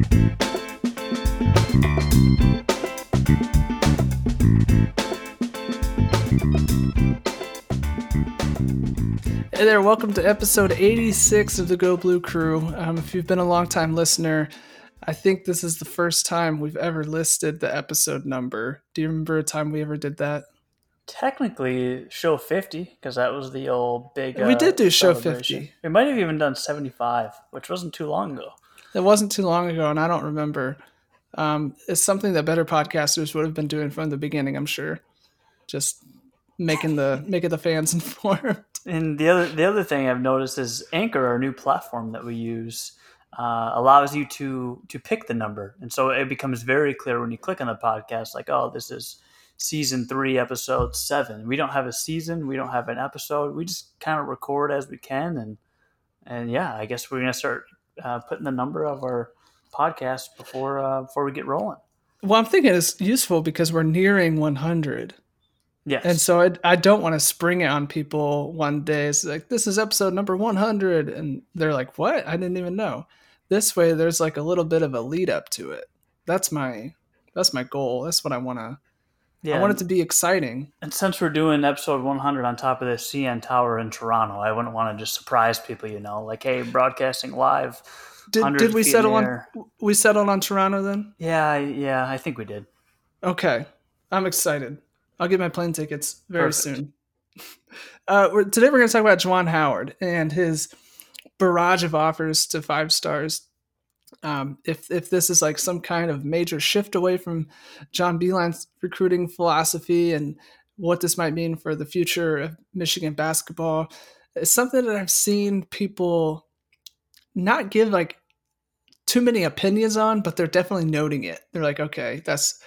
Hey there, welcome to episode 86 of the Go Blue Crew. Um, if you've been a long time listener, I think this is the first time we've ever listed the episode number. Do you remember a time we ever did that? Technically, show 50, because that was the old big. we uh, did do show 50. We might have even done 75, which wasn't too long ago. It wasn't too long ago, and I don't remember. Um, it's something that better podcasters would have been doing from the beginning, I'm sure. Just making the making the fans informed. And the other the other thing I've noticed is Anchor, our new platform that we use, uh, allows you to to pick the number, and so it becomes very clear when you click on the podcast, like, oh, this is season three, episode seven. We don't have a season, we don't have an episode. We just kind of record as we can, and and yeah, I guess we're gonna start uh, putting the number of our podcast before uh, before we get rolling. Well, I'm thinking it's useful because we're nearing 100. Yes, And so I, I don't want to spring it on people one day. It's like, this is episode number 100. And they're like, what? I didn't even know. This way, there's like a little bit of a lead up to it. That's my, that's my goal. That's what I want to, yeah, I want it to be exciting. And since we're doing episode 100 on top of the CN Tower in Toronto, I wouldn't want to just surprise people, you know, like, hey, broadcasting live. Did, did we settle on, we settled on Toronto then? Yeah, yeah, I think we did. Okay. I'm excited. I'll get my plane tickets very Perfect. soon. Uh, we're, today we're going to talk about Juwan Howard and his barrage of offers to five stars. Um, if if this is like some kind of major shift away from John Beilein's recruiting philosophy and what this might mean for the future of Michigan basketball, it's something that I've seen people not give like too many opinions on, but they're definitely noting it. They're like, okay, that's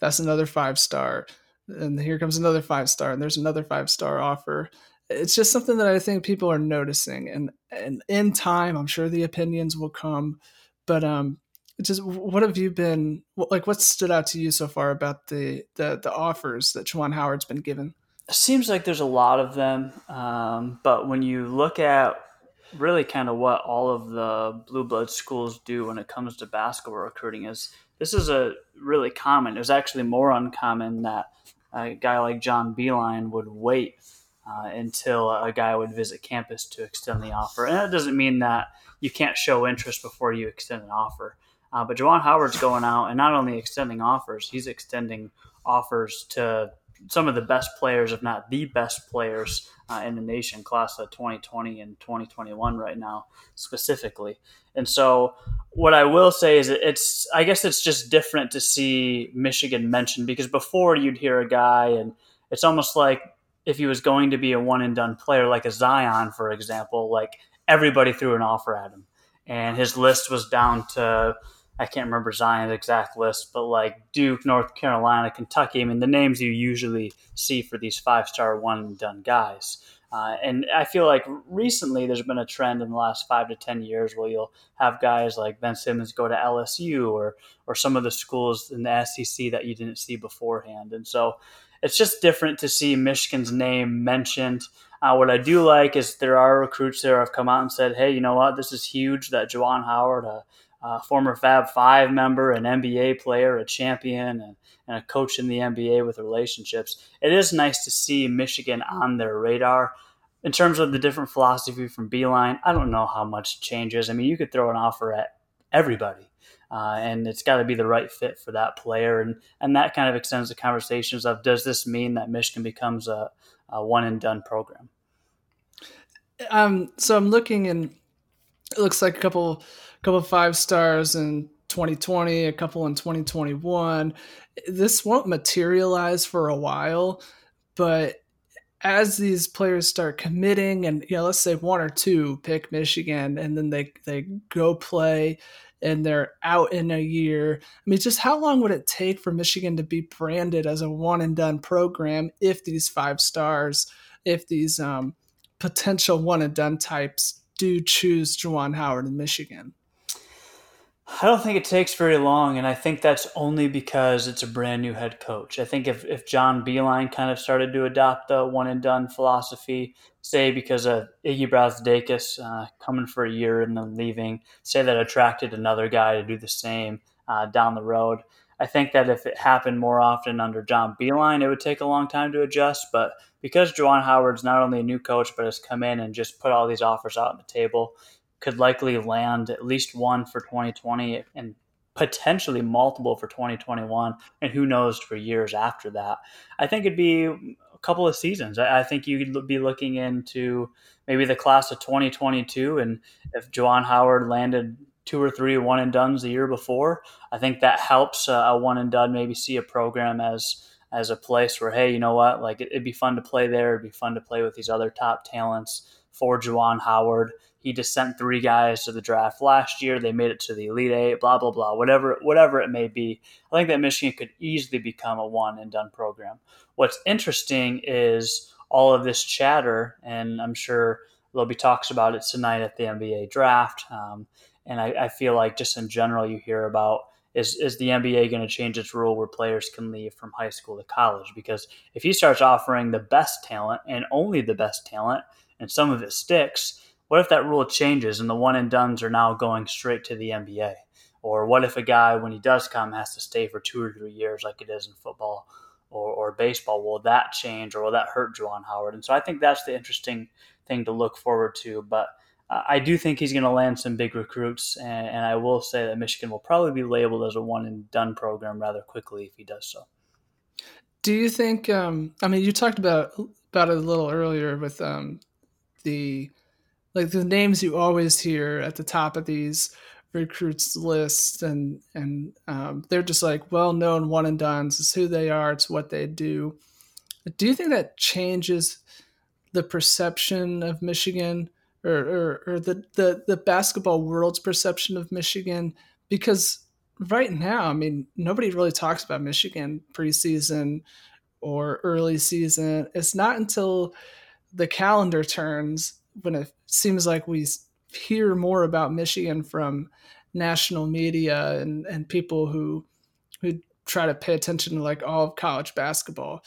that's another five star and here comes another five star and there's another five star offer it's just something that i think people are noticing and and in time i'm sure the opinions will come but um just what have you been like what stood out to you so far about the the, the offers that Juwan howard's been given It seems like there's a lot of them, um, but when you look at really kind of what all of the blue blood schools do when it comes to basketball recruiting is this is a really common. It was actually more uncommon that a guy like John Beilein would wait uh, until a guy would visit campus to extend the offer. And that doesn't mean that you can't show interest before you extend an offer. Uh, but Juwan Howard's going out and not only extending offers, he's extending offers to some of the best players, if not the best players uh, in the nation, class of 2020 and 2021 right now, specifically. And so, what I will say is, it's I guess it's just different to see Michigan mentioned because before you'd hear a guy, and it's almost like if he was going to be a one and done player, like a Zion, for example, like everybody threw an offer at him, and his list was down to I can't remember Zion's exact list, but like Duke, North Carolina, Kentucky. I mean, the names you usually see for these five star one and done guys. Uh, and I feel like recently there's been a trend in the last five to ten years where you'll have guys like Ben Simmons go to LSU or or some of the schools in the SEC that you didn't see beforehand. And so it's just different to see Michigan's name mentioned. Uh, what I do like is there are recruits there have come out and said, "Hey, you know what? This is huge that Juwan Howard, a, a former Fab Five member, an NBA player, a champion, and, and a coach in the NBA with relationships. It is nice to see Michigan on their radar." In terms of the different philosophy from Beilein, I don't know how much changes. I mean, you could throw an offer at everybody, uh, and it's got to be the right fit for that player, and and that kind of extends the conversations of does this mean that Michigan becomes a, a one and done program? um so i'm looking and it looks like a couple couple five stars in 2020 a couple in 2021 this won't materialize for a while but as these players start committing and you know let's say one or two pick michigan and then they they go play and they're out in a year i mean just how long would it take for michigan to be branded as a one and done program if these five stars if these um, potential one and done types do choose Juwan Howard in Michigan. I don't think it takes very long, and I think that's only because it's a brand new head coach. I think if, if John Beilein kind of started to adopt the one and done philosophy, say because of Iggy Brazdeikis uh, coming for a year and then leaving, say that attracted another guy to do the same uh, down the road. I think that if it happened more often under John Beilein, it would take a long time to adjust. But because Juwan Howard's not only a new coach, but has come in and just put all these offers out on the table, could likely land at least one for 2020 and potentially multiple for 2021 and who knows for years after that. I think it'd be a couple of seasons. I, think you'd be looking into maybe the class of 2022 and if Juwan howard landed two or three one and duns the year before i think that helps uh, a one and done maybe see a program as as a place where hey you know what? Like it, would be fun to play there. It'd be fun to play with these other top talents for Juwan Howard he just sent three guys to the draft last year. They made it to the Elite Eight, blah, blah, blah, whatever, whatever it may be. I think that Michigan could easily become a one and done program. What's interesting is all of this chatter, and I'm sure there'll be talks about it tonight at the NBA draft. Um, and I, I feel like just in general, you hear about is, is the NBA going to change its rule where players can leave from high school to college? Because if he starts offering the best talent and only the best talent, and some of it sticks, what if that rule changes and the one and duns are now going straight to the NBA? Or what if a guy, when he does come, has to stay for two or three years, like it is in football or, or baseball? Will that change or will that hurt Juwan Howard? And so I think that's the interesting thing to look forward to. But uh, I do think he's going to land some big recruits, and, and, I will say that Michigan will probably be labeled as a one and done program rather quickly if he does so. Do you think? Um, I mean, you talked about about it a little earlier with um, the like the names you always hear at the top of these recruits lists and and um, they're just like well known one and done's it's who they are it's what they do. Do you think that changes the perception of michigan or, or, or the, the, the basketball world's perception of michigan? Because right now i mean nobody really talks about michigan preseason or early season. It's not until the calendar turns when it seems like we hear more about Michigan from national media and, and people who who try to pay attention to like all of college basketball.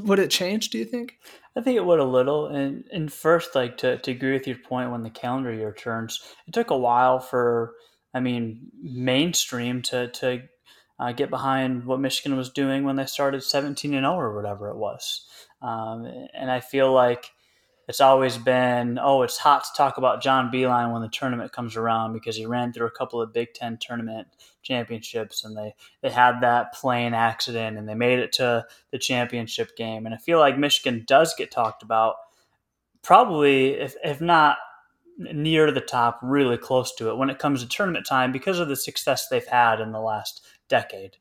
Would it change? Do you think? I think it would a little. And and first, like to, to agree with your point, when the calendar year turns, it took a while for I mean mainstream to to uh, get behind what Michigan was doing when they started 17 and 0 or whatever it was. Um, and I feel like it's always been, oh, it's hot to talk about John Beilein when the tournament comes around because he ran through a couple of Big Ten tournament championships and they, they had that plane accident and they made it to the championship game. And I feel like Michigan does get talked about, probably, if, if not near the top, really close to it when it comes to tournament time because of the success they've had in the last decade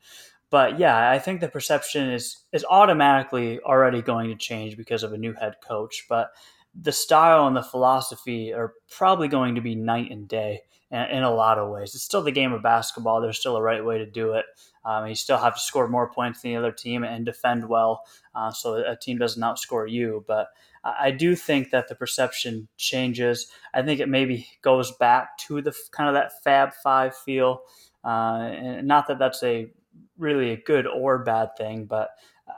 but yeah, I think the perception is is automatically already going to change because of a new head coach. But the style and the philosophy are probably going to be night and day in, a lot of ways. It's still the game of basketball. There's still a right way to do it. Um, you still have to score more points than the other team and defend well uh, so a team doesn't outscore you. But I do think that the perception changes. I think it maybe goes back to the kind of that Fab Five feel. Uh, and not that that's a really a good or bad thing, but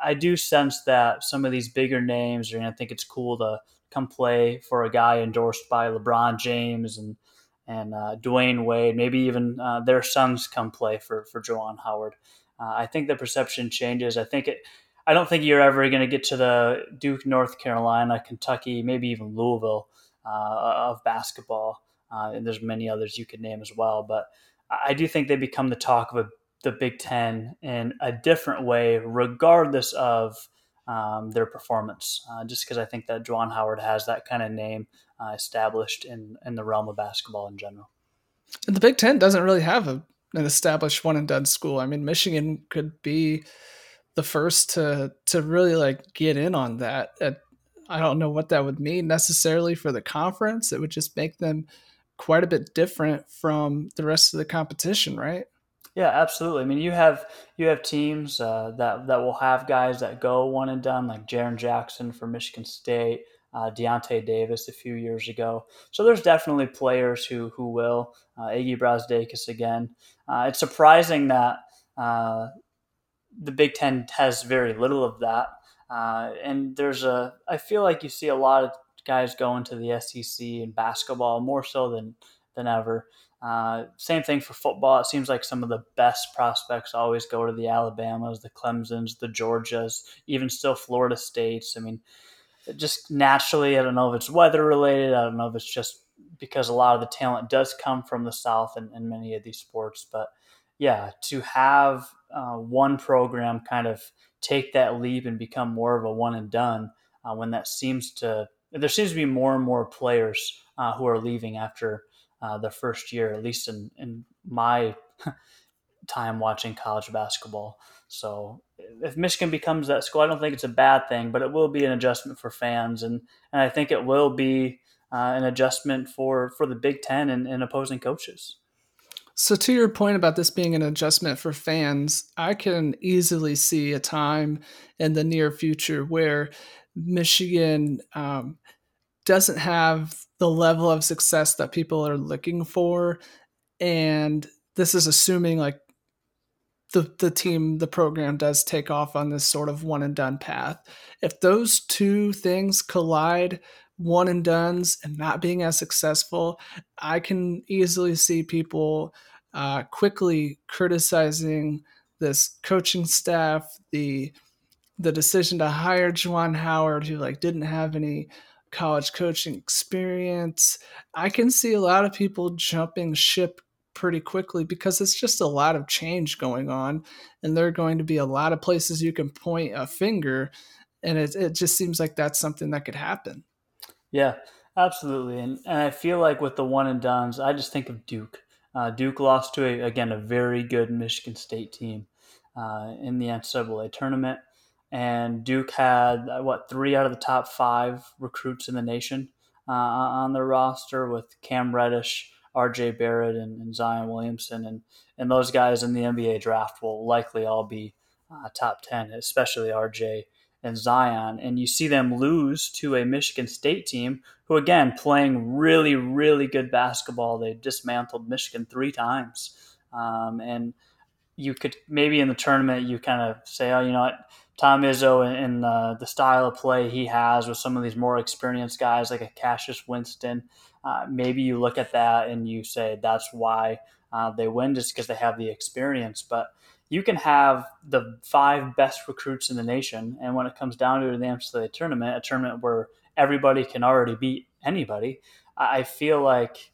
I do sense that some of these bigger names are going to think it's cool to come play for a guy endorsed by LeBron James and and uh, Dwyane Wade, maybe even uh, their sons come play for for Juwan Howard. Uh, I think the perception changes. I think it. I don't think you're ever going to get to the Duke, North Carolina, Kentucky, maybe even Louisville uh, of basketball. Uh, and there's many others you could name as well. But I do think they become the talk of a, the Big Ten in a different way, regardless of um, their performance. Uh, just because I think that Juwan Howard has that kind of name uh, established in in the realm of basketball in general. The Big Ten doesn't really have a, an established one and done school. I mean, Michigan could be the first to to really like get in on that. I don't know what that would mean necessarily for the conference. It would just make them quite a bit different from the rest of the competition, right? Yeah, absolutely. I mean, you have you have teams uh, that that will have guys that go one and done, like Jaren Jackson for Michigan State, uh, Deyonta Davis a few years ago. So there's definitely players who who will. Uh, Iggy Brazdeikis again. uh, it's surprising that uh, the Big Ten has very little of that. Uh, and there's a, I feel like you see a lot of guys going to the SEC in basketball more so than than ever. Uh, same thing for football. It seems like some of the best prospects always go to the Alabamas, the Clemsons, the Georgias, even still Florida States. I mean, just naturally, I don't know if it's weather related. I don't know if it's just because a lot of the talent does come from the South in, in many of these sports. But yeah, to have uh, one program kind of take that leap and become more of a one and done uh, when that seems to there seems to be more and more players uh, who are leaving after uh, the first year, at least in, in my time watching college basketball. So if Michigan becomes that school, I don't think it's a bad thing, but it will be an adjustment for fans, and and I think it will be uh, an adjustment for for the Big Ten and, and opposing coaches. So to your point about this being an adjustment for fans, I can easily see a time in the near future where Michigan um, doesn't have the level of success that people are looking for, and this is assuming like the the team, the program does take off on this sort of one and done path. If those two things collide, one and duns and not being as successful, I can easily see people uh, quickly criticizing this coaching staff, the the decision to hire Juwan Howard, who like didn't have any college coaching experience. I can see a lot of people jumping ship pretty quickly because it's just a lot of change going on, and there are going to be a lot of places you can point a finger, and it it just seems like that's something that could happen. Yeah, absolutely, and and I feel like with the one and duns, I just think of Duke. Uh, Duke lost to a, again a very good Michigan State team uh, in the NCAA tournament, and Duke had uh, what three out of the top five recruits in the nation uh, on their roster with Cam Reddish, R.J. Barrett, and, and, Zion Williamson, and and those guys in the NBA draft will likely all be uh, top ten, especially R.J and Zion, and you see them lose to a Michigan State team who, again, playing really, really good basketball. They dismantled Michigan three times. Um, and you could maybe in the tournament, you kind of say, oh, you know what? Tom Izzo and, the, the style of play he has with some of these more experienced guys like a Cassius Winston, uh, maybe you look at that and you say that's why uh, they win just because they have the experience. But you can have the five best recruits in the nation, and when it comes down to the NCAA tournament, a tournament where everybody can already beat anybody, I feel like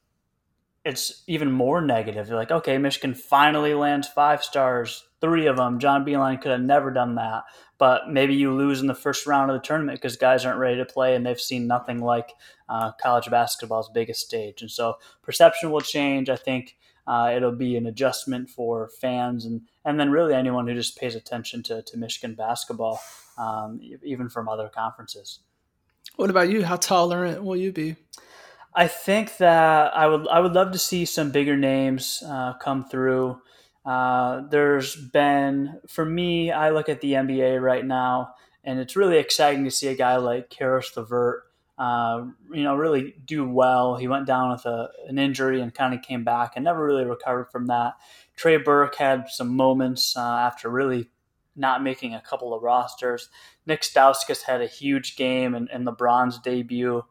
it's even more negative. You're like, okay, Michigan finally lands five stars, three of them. John Beilein could have never done that, but maybe you lose in the first round of the tournament because guys aren't ready to play and they've seen nothing like uh, college basketball's biggest stage. And so perception will change. I think uh, it'll be an adjustment for fans and, and then really anyone who just pays attention to, to Michigan basketball, um, even from other conferences. What about you? How tolerant will you be? I think that I would I would love to see some bigger names uh, come through. Uh, there's been for me, I look at the NBA right now, and it's really exciting to see a guy like Caris LeVert uh, you know, really do well. He went down with a, an injury and kind of came back and never really recovered from that. Trey Burke had some moments uh, after really not making a couple of rosters. Nick Stauskas had a huge game in, in LeBron's debut.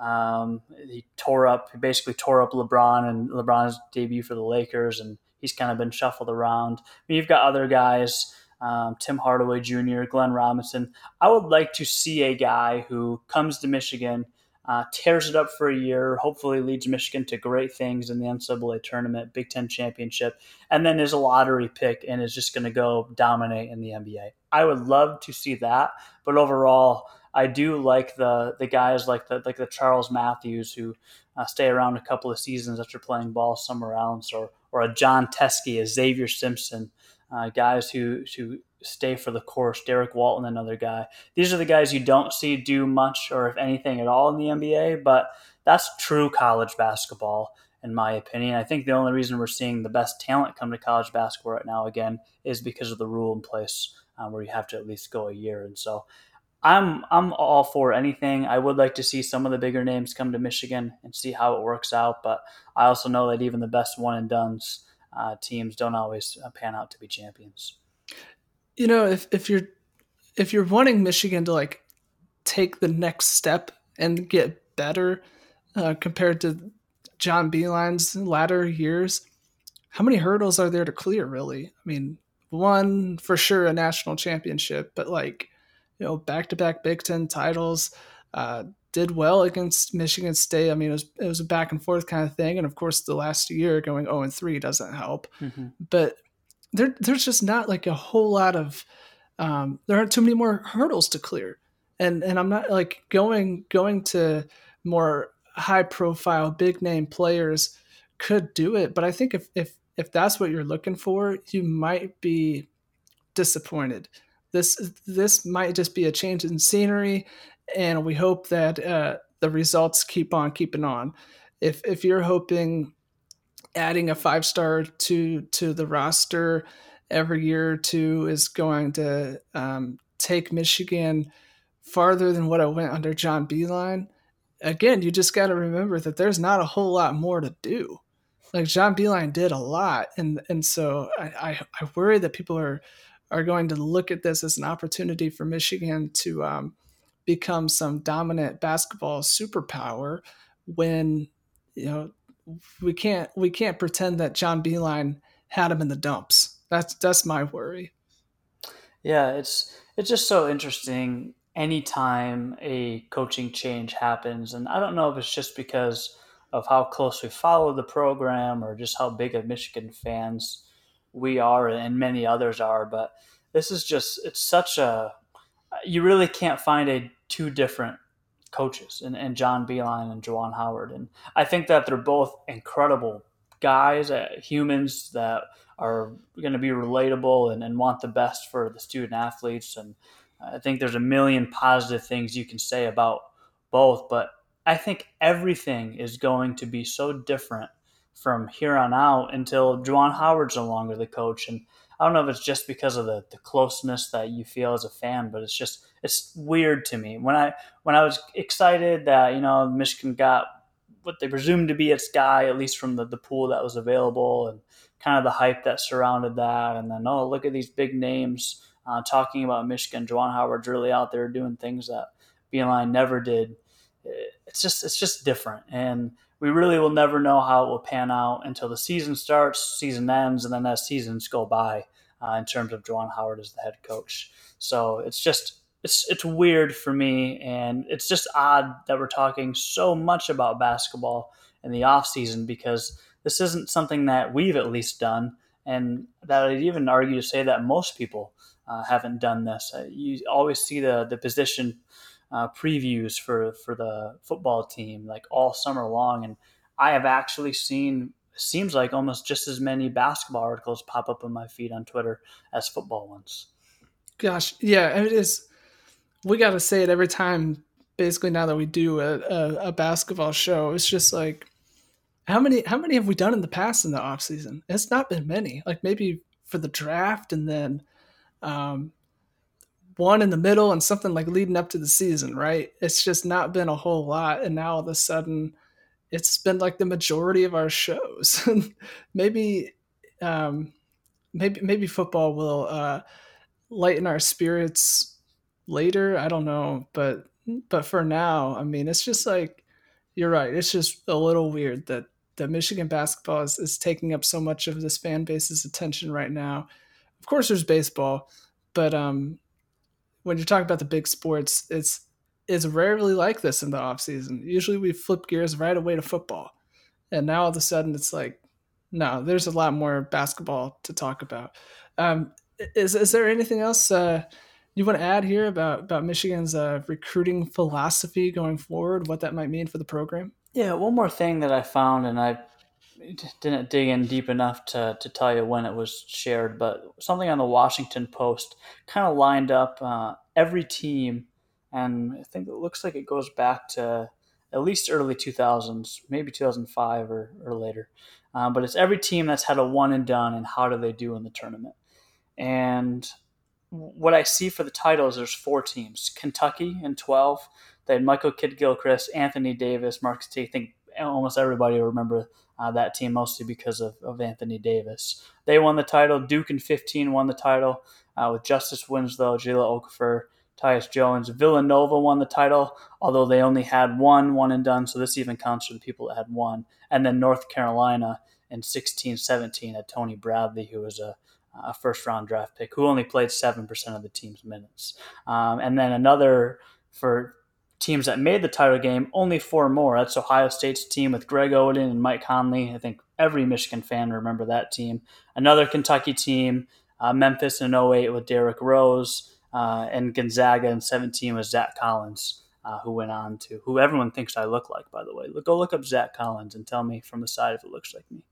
Um, he tore up, he basically tore up LeBron and LeBron's debut for the Lakers, and he's kind of been shuffled around. Mean, you've got other guys um, Tim Hardaway Jr., Glenn Robinson. I would like to see a guy who comes to Michigan, uh, tears it up for a year, hopefully leads Michigan to great things in the NCAA tournament, Big Ten championship, and then is a lottery pick and is just going to go dominate in the NBA. I would love to see that, but overall, I do like the the guys like the like the Charles Matthews who uh, stay around a couple of seasons after playing ball somewhere else, or or a Jon Teske, a Xavier Simpson, uh, guys who who stay for the course. Derrick Walton, another guy. These are the guys you don't see do much or if anything at all in the NBA, but that's true college basketball in my opinion. I think the only reason we're seeing the best talent come to college basketball right now again is because of the rule in place uh, where you have to at least go a year. And so I'm I'm all for anything. I would like to see some of the bigger names come to Michigan and see how it works out, but I also know that even the best one and duns uh, teams don't always uh, pan out to be champions. You know, if if you're if you're wanting Michigan to like take the next step and get better uh, compared to John Beilein's latter years, how many hurdles are there to clear? Really, I mean, one for sure a national championship, but like you know, back to back Big Ten titles. Uh, did well against Michigan State. I mean, it was it was a back and forth kind of thing, and of course, the last year going zero and three doesn't help. Mm-hmm. But there, there's just not like a whole lot of um, there aren't too many more hurdles to clear, and and I'm not like going going to more high profile, big name players could do it, but I think if if if that's what you're looking for, you might be disappointed. This this might just be a change in scenery, and we hope that uh, the results keep on keeping on. If if you're hoping adding a five star to to the roster every year or two is going to um, take Michigan farther than what it went under John Beilein, again, you just got to remember that there's not a whole lot more to do. Like John Beilein did a lot, and and so I, I, I worry that people are are going to look at this as an opportunity for Michigan to um, become some dominant basketball superpower when you know we can't we can't pretend that John Beilein had him in the dumps. That's that's my worry. Yeah, it's it's just so interesting anytime a coaching change happens. And I don't know if it's just because of how close we follow the program or just how big of Michigan fans we are and many others are, but this is just it's such a you really can't find a two different coaches and, and John Beilein and Juwan Howard. And I think that they're both incredible guys, uh, humans that are going to be relatable and, and want the best for the student athletes. And I think there's a million positive things you can say about both, but I think everything is going to be so different from here on out until Juwan Howard's no longer the coach. And I don't know if it's just because of the, the closeness that you feel as a fan, but it's just it's weird to me. When I when I was excited that, you know, Michigan got what they presumed to be its guy, at least from the, the pool that was available and kind of the hype that surrounded that. And then, oh, look at these big names uh, talking about Michigan. Juwan Howard's really out there doing things that Beilein never did. It's just it's just different, and we really will never know how it will pan out until the season starts, season ends, and then as seasons go by. Uh, in terms of Juwan Howard as the head coach, so it's just it's it's weird for me, and it's just odd that we're talking so much about basketball in the off season because this isn't something that we've at least done, and that I'd even argue to say that most people uh, haven't done this. Uh, you always see the the position uh, previews for for the football team like all summer long, and I have actually seen seems like almost just as many basketball articles pop up on my feed on Twitter as football ones. Gosh, yeah, it is. We got to say it every time. Basically, now that we do a, a, a, basketball show, it's just like how many how many have we done in the past in the off season? It's not been many. Like maybe for the draft, and then um, one in the middle and something like leading up to the season, right? It's just not been a whole lot. And now all of a sudden, it's been like the majority of our shows. maybe, um, maybe, maybe football will uh, lighten our spirits later. I don't know, but but for now, I mean, it's just like you're right. It's just a little weird that that Michigan basketball is, is taking up so much of this fan base's attention right now. Of course, there's baseball, but um, when you're talking about the big sports, it's it's rarely like this in the off season. Usually, we flip gears right away to football, and now all of a sudden, it's like, no, there's a lot more basketball to talk about. Um, is is there anything else uh, you want to add here about about Michigan's uh, recruiting philosophy going forward? What that might mean for the program? Yeah, one more thing that I found, and I didn't dig in deep enough to, to tell you when it was shared, but something on the Washington Post kind of lined up uh, every team, and I think it looks like it goes back to at least early 2000s, maybe 2005 or, or later. Um, but it's every team that's had a one and done, and how do they do in the tournament? And what I see for the titles, there's four teams: Kentucky in 12. They had Michael Kidd Gilchrist, Anthony Davis, Marcus T. I think almost everybody will remember uh, that team mostly because of, of Anthony Davis. They won the title. Duke in 15 won the title uh, with Justice Winslow, Jahlil Okafor, Tyus Jones. Villanova won the title, although they only had one one and done, so this even counts for the people that had one. And then North Carolina in 16 17 had Tony Bradley, who was a, a first round draft pick, who only played 7% of the team's minutes. Um, and then another for teams that made the title game, only four more. That's Ohio State's team with Greg Oden and Mike Conley. I think every Michigan fan remember that team. Another Kentucky team, uh, Memphis in 08 with Derrick Rose, uh, and Gonzaga in 17 with Zach Collins. Uh, who went on to who everyone thinks I look like, by the way. Look, go look up Zach Collins and tell me from the side if it looks like me.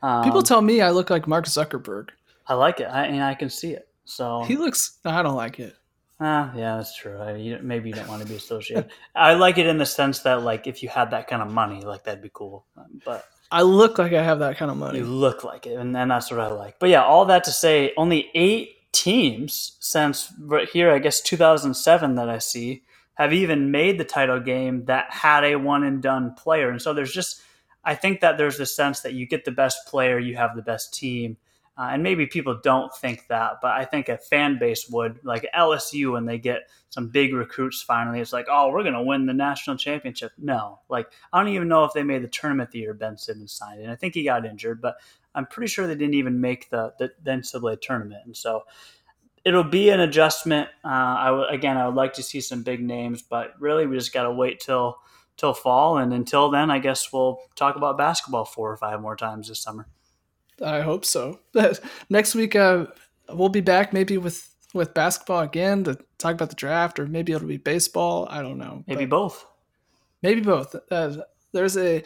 Um, People tell me I look like Mark Zuckerberg. I like it, I, and I can see it. So he looks. I don't like it. Ah, yeah, that's true. I, you, maybe you don't want to be associated. I like it in the sense that, like, if you had that kind of money, like that'd be cool. Um, but I look like I have that kind of money. You look like it, and, and that's what I like. But yeah, all that to say, only eight teams since right here, I guess 2007 that I see have even made the title game that had a one and done player. And so there's just, I think that there's this sense that you get the best player, you have the best team. Uh, and maybe people don't think that, but I think a fan base would, like LSU, when they get some big recruits finally, it's like, oh, we're going to win the national championship. No, like, I don't even know if they made the tournament the year Ben Simmons signed. And I think he got injured, but I'm pretty sure they didn't even make the, the, the NCAA tournament. And so it'll be an adjustment. Uh, I w- again, I would like to see some big names, but really we just got to wait till till fall. And until then, I guess we'll talk about basketball four or five more times this summer. I hope so. Next week, uh, we'll be back maybe with with basketball again to talk about the draft, or maybe it'll be baseball. I don't know. Maybe both. Maybe both. Uh, there's a.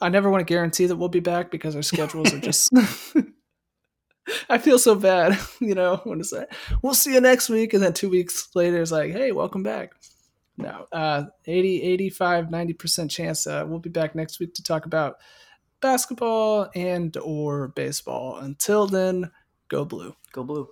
I never want to guarantee that we'll be back because our schedules are just. I feel so bad, you know, when it's like, we'll see you next week. And then two weeks later, it's like, hey, welcome back. No, uh, 80, 85, 90% chance uh, we'll be back next week to talk about basketball and or baseball. Until then, go blue. Go blue.